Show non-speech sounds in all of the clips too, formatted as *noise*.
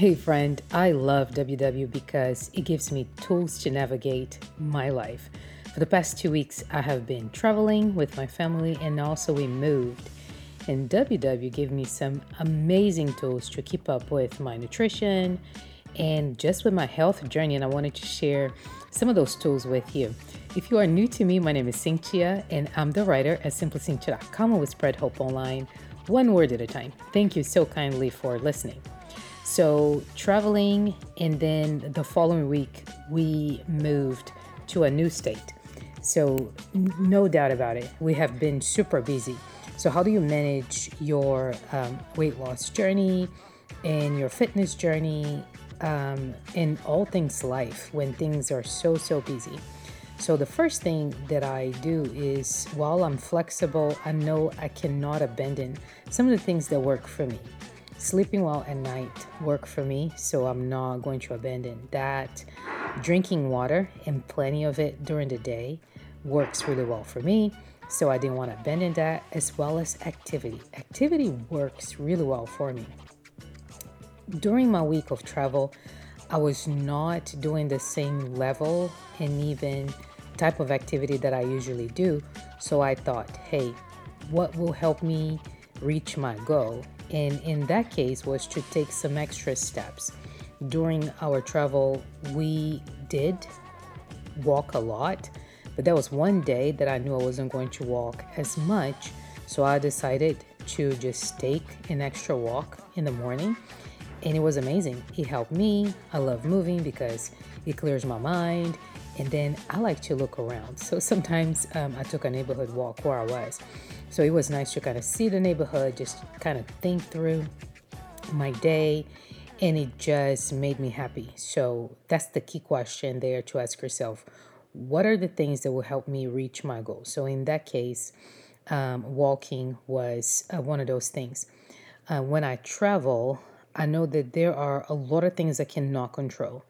Hey, friend, I love WW because it gives me tools to navigate my life. For the past two weeks, I have been traveling with my family and also we moved. And WW gave me some amazing tools to keep up with my nutrition and just with my health journey. And I wanted to share some of those tools with you. If you are new to me, my name is Cintia and I'm the writer at simplycintia.com and we spread hope online, one word at a time. Thank you so kindly for listening. So, traveling, and then the following week, we moved to a new state. So, no doubt about it, we have been super busy. So, how do you manage your um, weight loss journey and your fitness journey um, and all things life when things are so, so busy? So, the first thing that I do is while I'm flexible, I know I cannot abandon some of the things that work for me sleeping well at night work for me so i'm not going to abandon that. Drinking water and plenty of it during the day works really well for me so i didn't want to abandon that as well as activity. Activity works really well for me. During my week of travel i was not doing the same level and even type of activity that i usually do so i thought hey what will help me reach my goal and in that case was to take some extra steps. During our travel we did walk a lot but there was one day that i knew i wasn't going to walk as much so i decided to just take an extra walk in the morning and it was amazing. It helped me. I love moving because it clears my mind and then i like to look around so sometimes um, i took a neighborhood walk where i was so it was nice to kind of see the neighborhood, just kind of think through my day, and it just made me happy. So that's the key question there to ask yourself what are the things that will help me reach my goal? So in that case, um, walking was uh, one of those things. Uh, when I travel, I know that there are a lot of things I cannot control.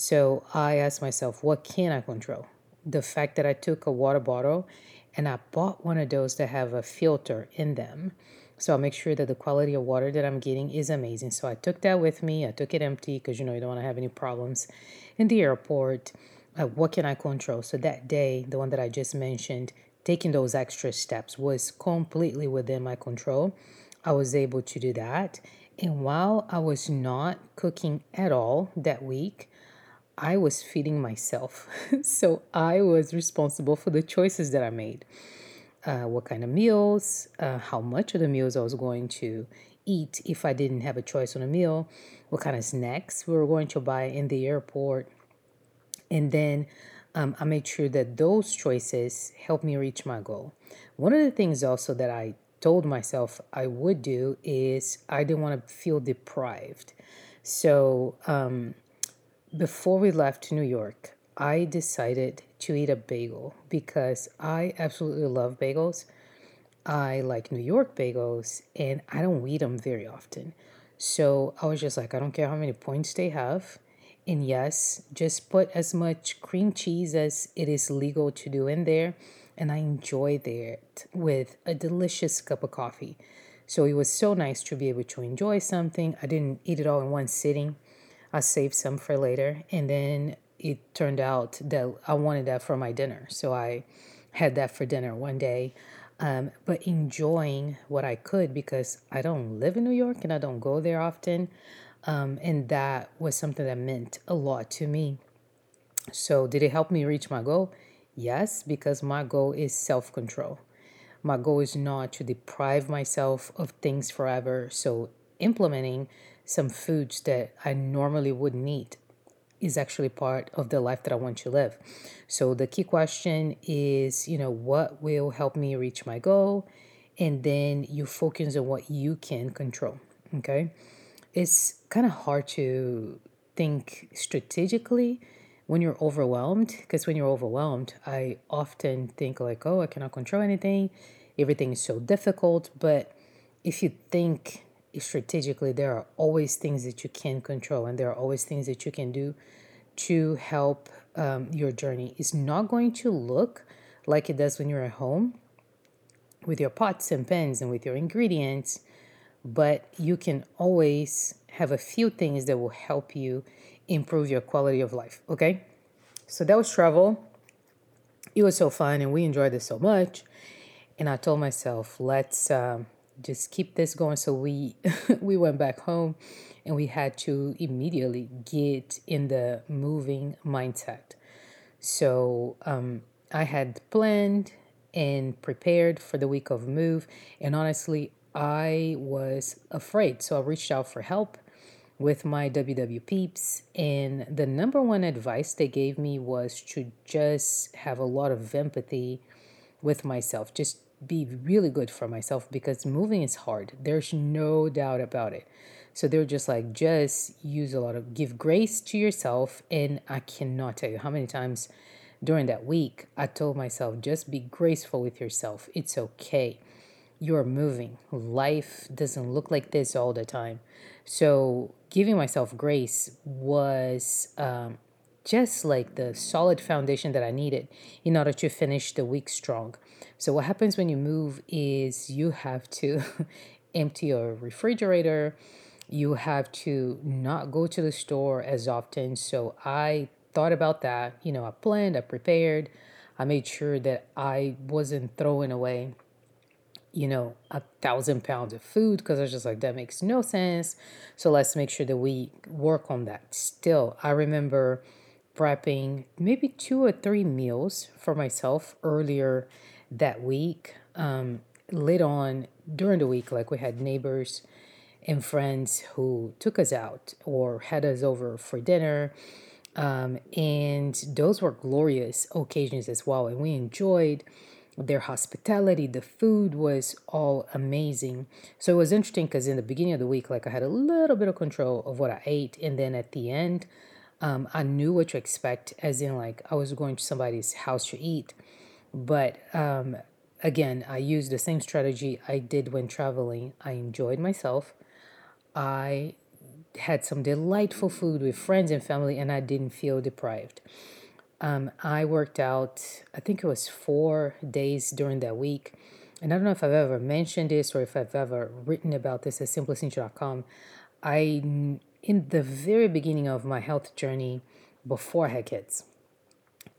So I ask myself, what can I control? The fact that I took a water bottle and I bought one of those that have a filter in them. So I'll make sure that the quality of water that I'm getting is amazing. So I took that with me. I took it empty because you know you don't want to have any problems in the airport. Uh, what can I control? So that day, the one that I just mentioned, taking those extra steps was completely within my control. I was able to do that. And while I was not cooking at all that week, I was feeding myself. *laughs* so I was responsible for the choices that I made. Uh, what kind of meals, uh, how much of the meals I was going to eat if I didn't have a choice on a meal, what kind of snacks we were going to buy in the airport. And then um, I made sure that those choices helped me reach my goal. One of the things also that I told myself I would do is I didn't want to feel deprived. So, um, before we left New York, I decided to eat a bagel because I absolutely love bagels. I like New York bagels and I don't eat them very often. So I was just like, I don't care how many points they have. And yes, just put as much cream cheese as it is legal to do in there. And I enjoyed it with a delicious cup of coffee. So it was so nice to be able to enjoy something. I didn't eat it all in one sitting. I saved some for later. And then it turned out that I wanted that for my dinner. So I had that for dinner one day. Um, but enjoying what I could because I don't live in New York and I don't go there often. Um, and that was something that meant a lot to me. So, did it help me reach my goal? Yes, because my goal is self control. My goal is not to deprive myself of things forever. So, implementing some foods that I normally wouldn't eat is actually part of the life that I want to live. So the key question is, you know, what will help me reach my goal? And then you focus on what you can control. Okay. It's kind of hard to think strategically when you're overwhelmed because when you're overwhelmed, I often think like, oh, I cannot control anything. Everything is so difficult. But if you think strategically, there are always things that you can control and there are always things that you can do to help um, your journey. It's not going to look like it does when you're at home with your pots and pans and with your ingredients, but you can always have a few things that will help you improve your quality of life. Okay. So that was travel. It was so fun and we enjoyed it so much. And I told myself, let's um, just keep this going. So we *laughs* we went back home and we had to immediately get in the moving mindset. So um, I had planned and prepared for the week of move. And honestly, I was afraid. So I reached out for help with my WW peeps. And the number one advice they gave me was to just have a lot of empathy with myself, just be really good for myself because moving is hard. There's no doubt about it. So they're just like, just use a lot of, give grace to yourself. And I cannot tell you how many times during that week I told myself, just be graceful with yourself. It's okay. You're moving. Life doesn't look like this all the time. So giving myself grace was um, just like the solid foundation that I needed in order to finish the week strong. So, what happens when you move is you have to *laughs* empty your refrigerator, you have to not go to the store as often. So, I thought about that. You know, I planned, I prepared, I made sure that I wasn't throwing away you know, a thousand pounds of food because I was just like, that makes no sense. So let's make sure that we work on that. Still, I remember prepping maybe two or three meals for myself earlier that week. Um, later on during the week, like we had neighbors and friends who took us out or had us over for dinner. Um, and those were glorious occasions as well. And we enjoyed their hospitality. The food was all amazing. So it was interesting because in the beginning of the week, like I had a little bit of control of what I ate. And then at the end, um, I knew what to expect, as in, like, I was going to somebody's house to eat. But um, again, I used the same strategy I did when traveling. I enjoyed myself. I had some delightful food with friends and family, and I didn't feel deprived. Um, I worked out, I think it was four days during that week. And I don't know if I've ever mentioned this or if I've ever written about this at simplycintia.com. I in the very beginning of my health journey before I had kids,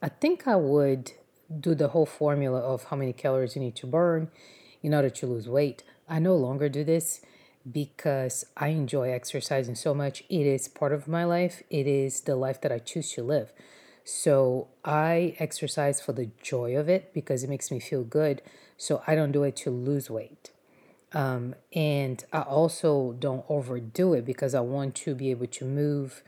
I think I would do the whole formula of how many calories you need to burn in order to lose weight. I no longer do this because I enjoy exercising so much. It is part of my life, it is the life that I choose to live. So I exercise for the joy of it because it makes me feel good. So I don't do it to lose weight. Um, and I also don't overdo it because I want to be able to move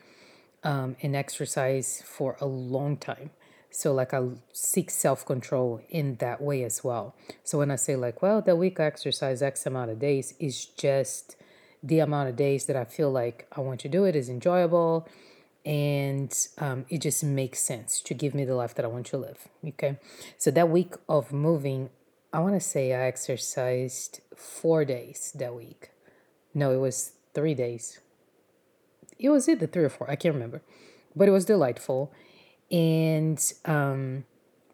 um, and exercise for a long time. So, like, I seek self control in that way as well. So, when I say, like, well, that week I exercise X amount of days, is just the amount of days that I feel like I want to do it is enjoyable and um, it just makes sense to give me the life that I want to live. Okay. So, that week of moving, I want to say I exercised four days that week. No, it was three days. It was either three or four. I can't remember, but it was delightful. And um,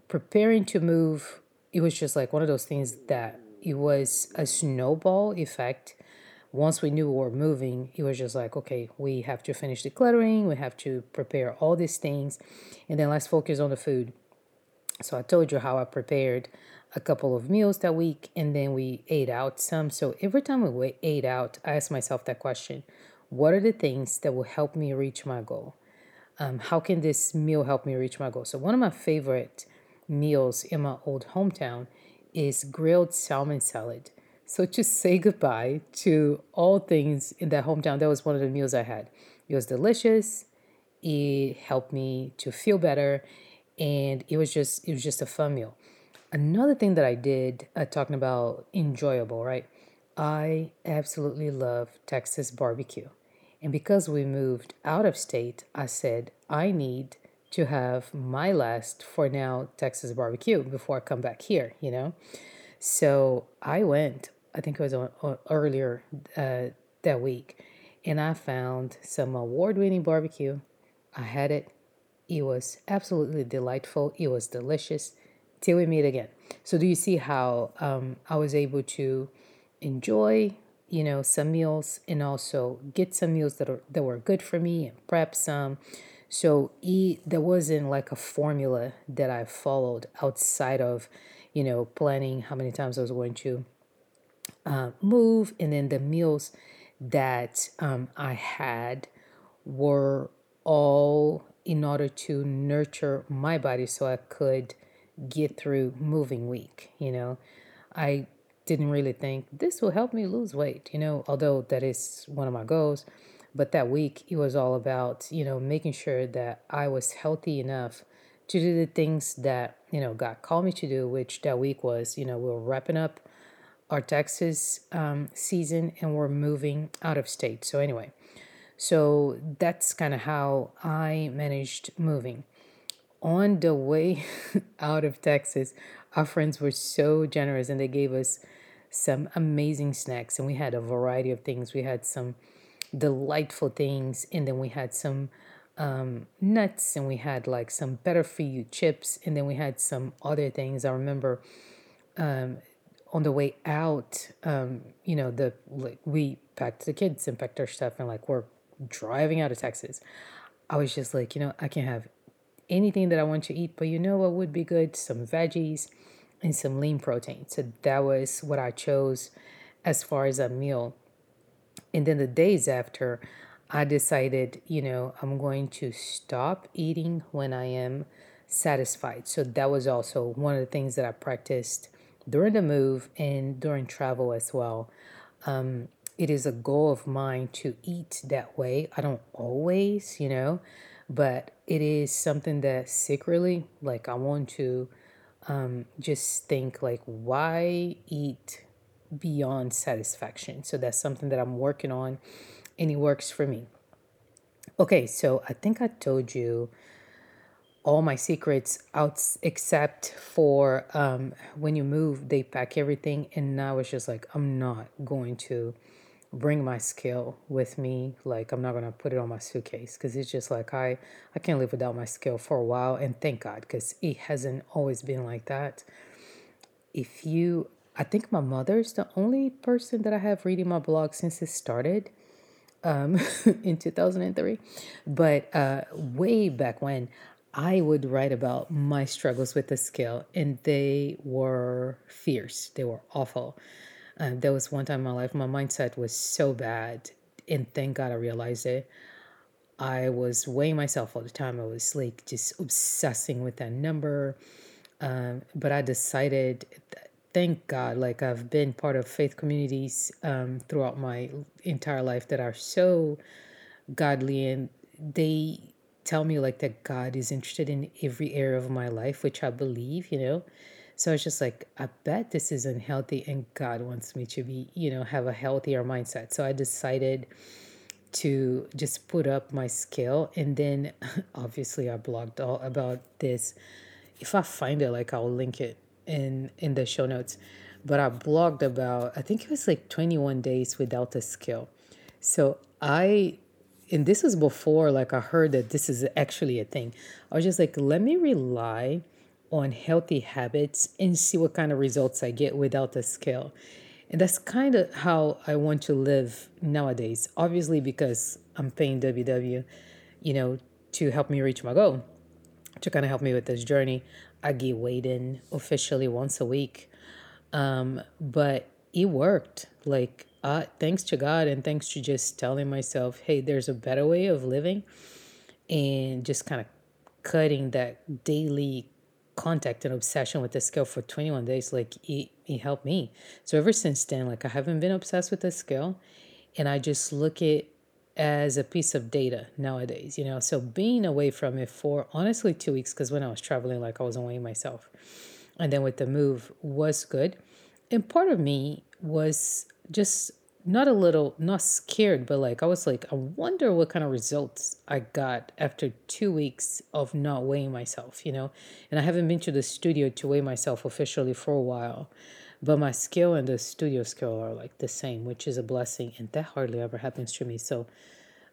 preparing to move, it was just like one of those things that it was a snowball effect. Once we knew we were moving, it was just like, okay, we have to finish decluttering, we have to prepare all these things, and then let's focus on the food. So I told you how I prepared a couple of meals that week and then we ate out some. So every time we ate out, I asked myself that question What are the things that will help me reach my goal? Um, how can this meal help me reach my goal? So, one of my favorite meals in my old hometown is grilled salmon salad. So, to say goodbye to all things in that hometown, that was one of the meals I had. It was delicious. It helped me to feel better, and it was just it was just a fun meal. Another thing that I did, uh, talking about enjoyable, right? I absolutely love Texas barbecue. And because we moved out of state, I said, I need to have my last for now Texas barbecue before I come back here, you know? So I went, I think it was on, on earlier uh, that week, and I found some award winning barbecue. I had it. It was absolutely delightful. It was delicious till we meet again. So, do you see how um, I was able to enjoy you know, some meals and also get some meals that are that were good for me and prep some. So eat there wasn't like a formula that I followed outside of, you know, planning how many times I was going to uh, move and then the meals that um, I had were all in order to nurture my body so I could get through moving week. You know, I didn't really think this will help me lose weight, you know, although that is one of my goals. But that week, it was all about, you know, making sure that I was healthy enough to do the things that, you know, God called me to do, which that week was, you know, we we're wrapping up our Texas um, season and we're moving out of state. So, anyway, so that's kind of how I managed moving. On the way *laughs* out of Texas, our friends were so generous and they gave us some amazing snacks and we had a variety of things. We had some delightful things and then we had some um, nuts and we had like some better for you chips and then we had some other things. I remember um, on the way out, um, you know, the like we packed the kids and packed our stuff and like we're driving out of Texas. I was just like, you know, I can have anything that I want to eat, but you know what would be good? Some veggies and some lean protein. So that was what I chose as far as a meal. And then the days after, I decided, you know, I'm going to stop eating when I am satisfied. So that was also one of the things that I practiced during the move and during travel as well. Um, it is a goal of mine to eat that way. I don't always, you know, but it is something that secretly, like, I want to um, just think like why eat beyond satisfaction? So that's something that i'm working on and it works for me. Okay so i think i told you all my secrets out except for um, when you move they pack everything and now it's just like i'm not going to bring my scale with me. Like I'm not gonna put it on my suitcase because it's just like I I can't live without my scale for a while. And thank God because it hasn't always been like that. If you, I think my mother's the only person that I have reading my blog since it started um, *laughs* in 2003. But uh, way back when, I would write about my struggles with the scale, and they were fierce. They were awful. Uh, there was one time in my life, my mindset was so bad, and thank God I realized it. I was weighing myself all the time. I was like just obsessing with that number. Um, but I decided, thank God, like I've been part of faith communities um, throughout my entire life that are so godly and they tell me like that God is interested in every area of my life, which I believe, you know. So it's just like, I bet this is unhealthy and God wants me to be, you know, have a healthier mindset. So I decided to just put up my scale and then *laughs* obviously I blogged all about this. If I find it, like I'll link it in in the show notes. But I blogged about I think it was like 21 days without a scale. So I and this was before like I heard that this is actually a thing. I was just like, let me rely on healthy habits and see what kind of results I get without the scale. And that's kind of how I want to live nowadays. Obviously, because I'm paying WW, you know, to help me reach my goal, to kind of help me with this journey. I get weighed in officially once a week. Um, but it worked. Like, uh, thanks to God and thanks to just telling myself, hey, there's a better way of living and just kind of cutting that daily contact and obsession with the scale for 21 days like it, it helped me. So ever since then like i haven't been obsessed with the scale and i just look it as a piece of data nowadays you know? So being away from it for honestly two weeks because when i was traveling like i wasn't weighing myself. And then with the move was good. And part of me was just not a little not scared but like i was like i wonder what kind of results i got after two weeks of not weighing myself you know? And i haven't been to the studio to weigh myself officially for a while but my skill and the studio skill are like the same which is a blessing and that hardly ever happens to me. So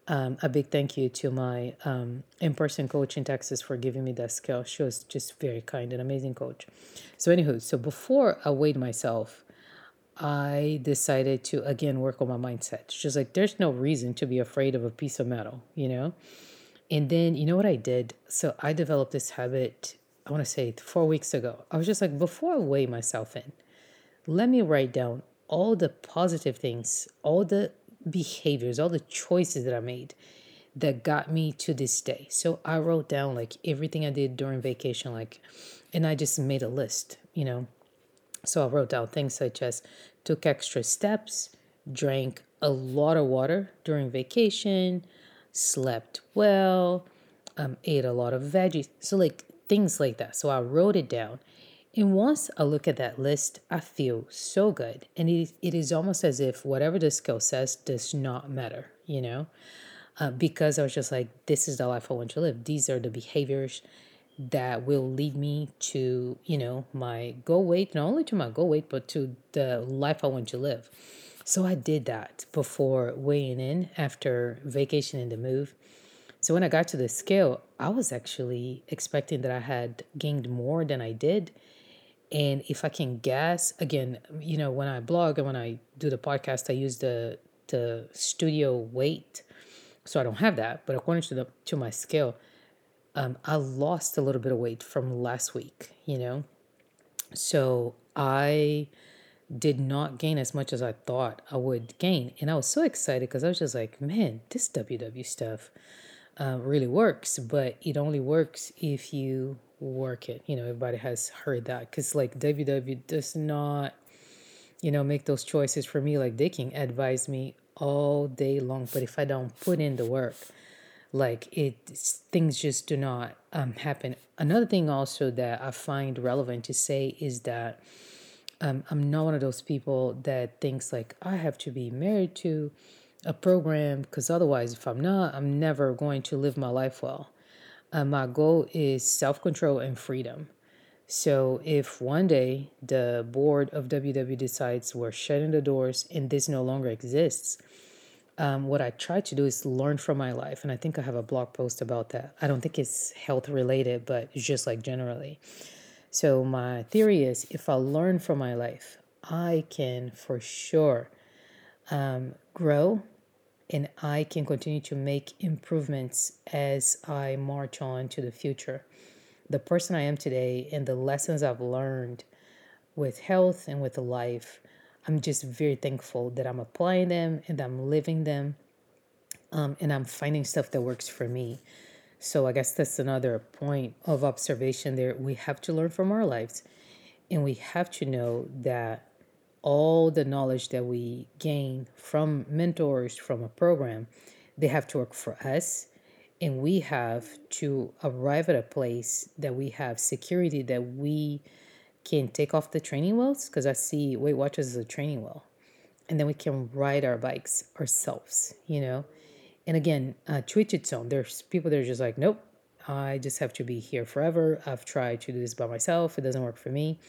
um, a big thank you to my um, in-person coach in texas for giving me that skill. She was just very kind and amazing coach. So anywho so before i weighed myself I decided to again work on my mindset. Just like there's no reason to be afraid of a piece of metal, you know? And then you know what I did? So I developed this habit, I want to say four weeks ago. I was just like, before I weigh myself in, let me write down all the positive things, all the behaviors, all the choices that I made that got me to this day. So I wrote down like everything I did during vacation, like, and I just made a list, you know. So I wrote down things such as took extra steps, drank a lot of water during vacation, slept well, um, ate a lot of veggies. So, like things like that. So I wrote it down. And once I look at that list, I feel so good. And it, it is almost as if whatever the scale says does not matter, you know? Uh, because I was just like, this is the life I want to live. These are the behaviors that will lead me to, you know, my goal weight, not only to my goal weight, but to the life I want to live. So I did that before weighing in after vacation and the move. So when I got to the scale, I was actually expecting that I had gained more than I did. And if I can guess, again, you know, when I blog and when I do the podcast, I use the the studio weight. So I don't have that. But according to the to my scale, um, I lost a little bit of weight from last week, you know? So I did not gain as much as I thought I would gain. And I was so excited because I was just like, man, this WW stuff uh, really works, but it only works if you work it. You know, everybody has heard that because like WW does not, you know, make those choices for me. Like they can advise me all day long, but if I don't put in the work, like it things just do not um, happen. Another thing also that i find relevant to say is that um, i'm not one of those people that thinks like i have to be married to a program because otherwise if i'm not i'm never going to live my life well. Uh, my goal is self-control and freedom. So if one day the board of ww decides we're shutting the doors and this no longer exists um, what I try to do is learn from my life. And I think I have a blog post about that. I don't think it's health related, but it's just like generally. So, my theory is if I learn from my life, I can for sure um, grow and I can continue to make improvements as I march on to the future. The person I am today and the lessons I've learned with health and with life I'm just very thankful that I'm applying them and I'm living them um, and I'm finding stuff that works for me. So I guess that's another point of observation there. We have to learn from our lives and we have to know that all the knowledge that we gain from mentors, from a program, they have to work for us. And we have to arrive at a place that we have security that we can take off the training wheels because I see Weight Watchers as a training wheel. And then we can ride our bikes ourselves, you know? And again, uh, to its own. There's people that are just like, nope, I just have to be here forever. I've tried to do this by myself, it doesn't work for me.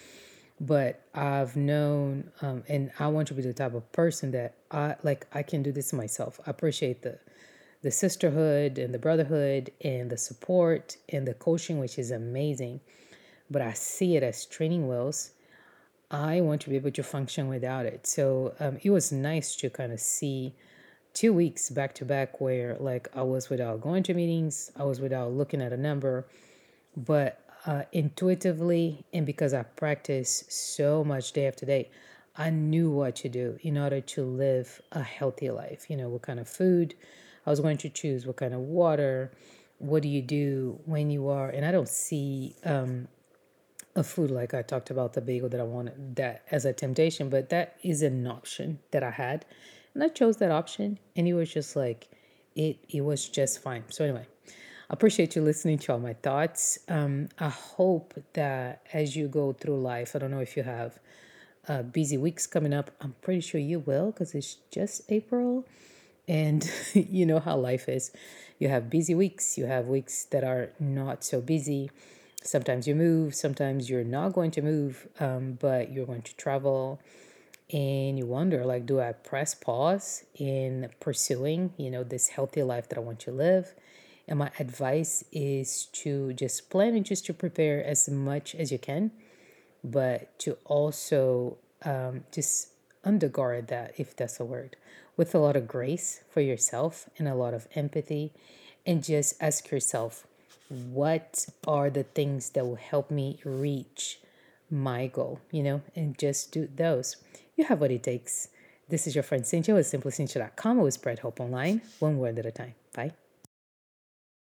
But I've known, um, and I want to be the type of person that I like, I can do this myself. I appreciate the the sisterhood and the brotherhood and the support and the coaching, which is amazing but I see it as training wheels. I want to be able to function without it. So um, it was nice to kind of see two weeks back to back where like I was without going to meetings, I was without looking at a number, but uh, intuitively and because I practice so much day after day, I knew what to do in order to live a healthy life. You know, what kind of food I was going to choose, what kind of water, what do you do when you are, and I don't see um, a food like I talked about the bagel that I wanted that as a temptation, but that is an option that I had. And I chose that option and it was just like it it was just fine. So anyway, I appreciate you listening to all my thoughts. Um, I hope that as you go through life, I don't know if you have uh, busy weeks coming up. I'm pretty sure you will because it's just April. And *laughs* you know how life is. You have busy weeks, you have weeks that are not so busy sometimes you move, sometimes you're not going to move, um, but you're going to travel and you wonder like do i press pause in pursuing you know this healthy life that i want to live and my advice is to just plan and just to prepare as much as you can but to also um, just undergird that, if that's a word, with a lot of grace for yourself and a lot of empathy. And just ask yourself, what are the things that will help me reach my goal, you know, and just do those. You have what it takes. This is your friend Cintia with simplycintia.com. We spread hope online, one word at a time.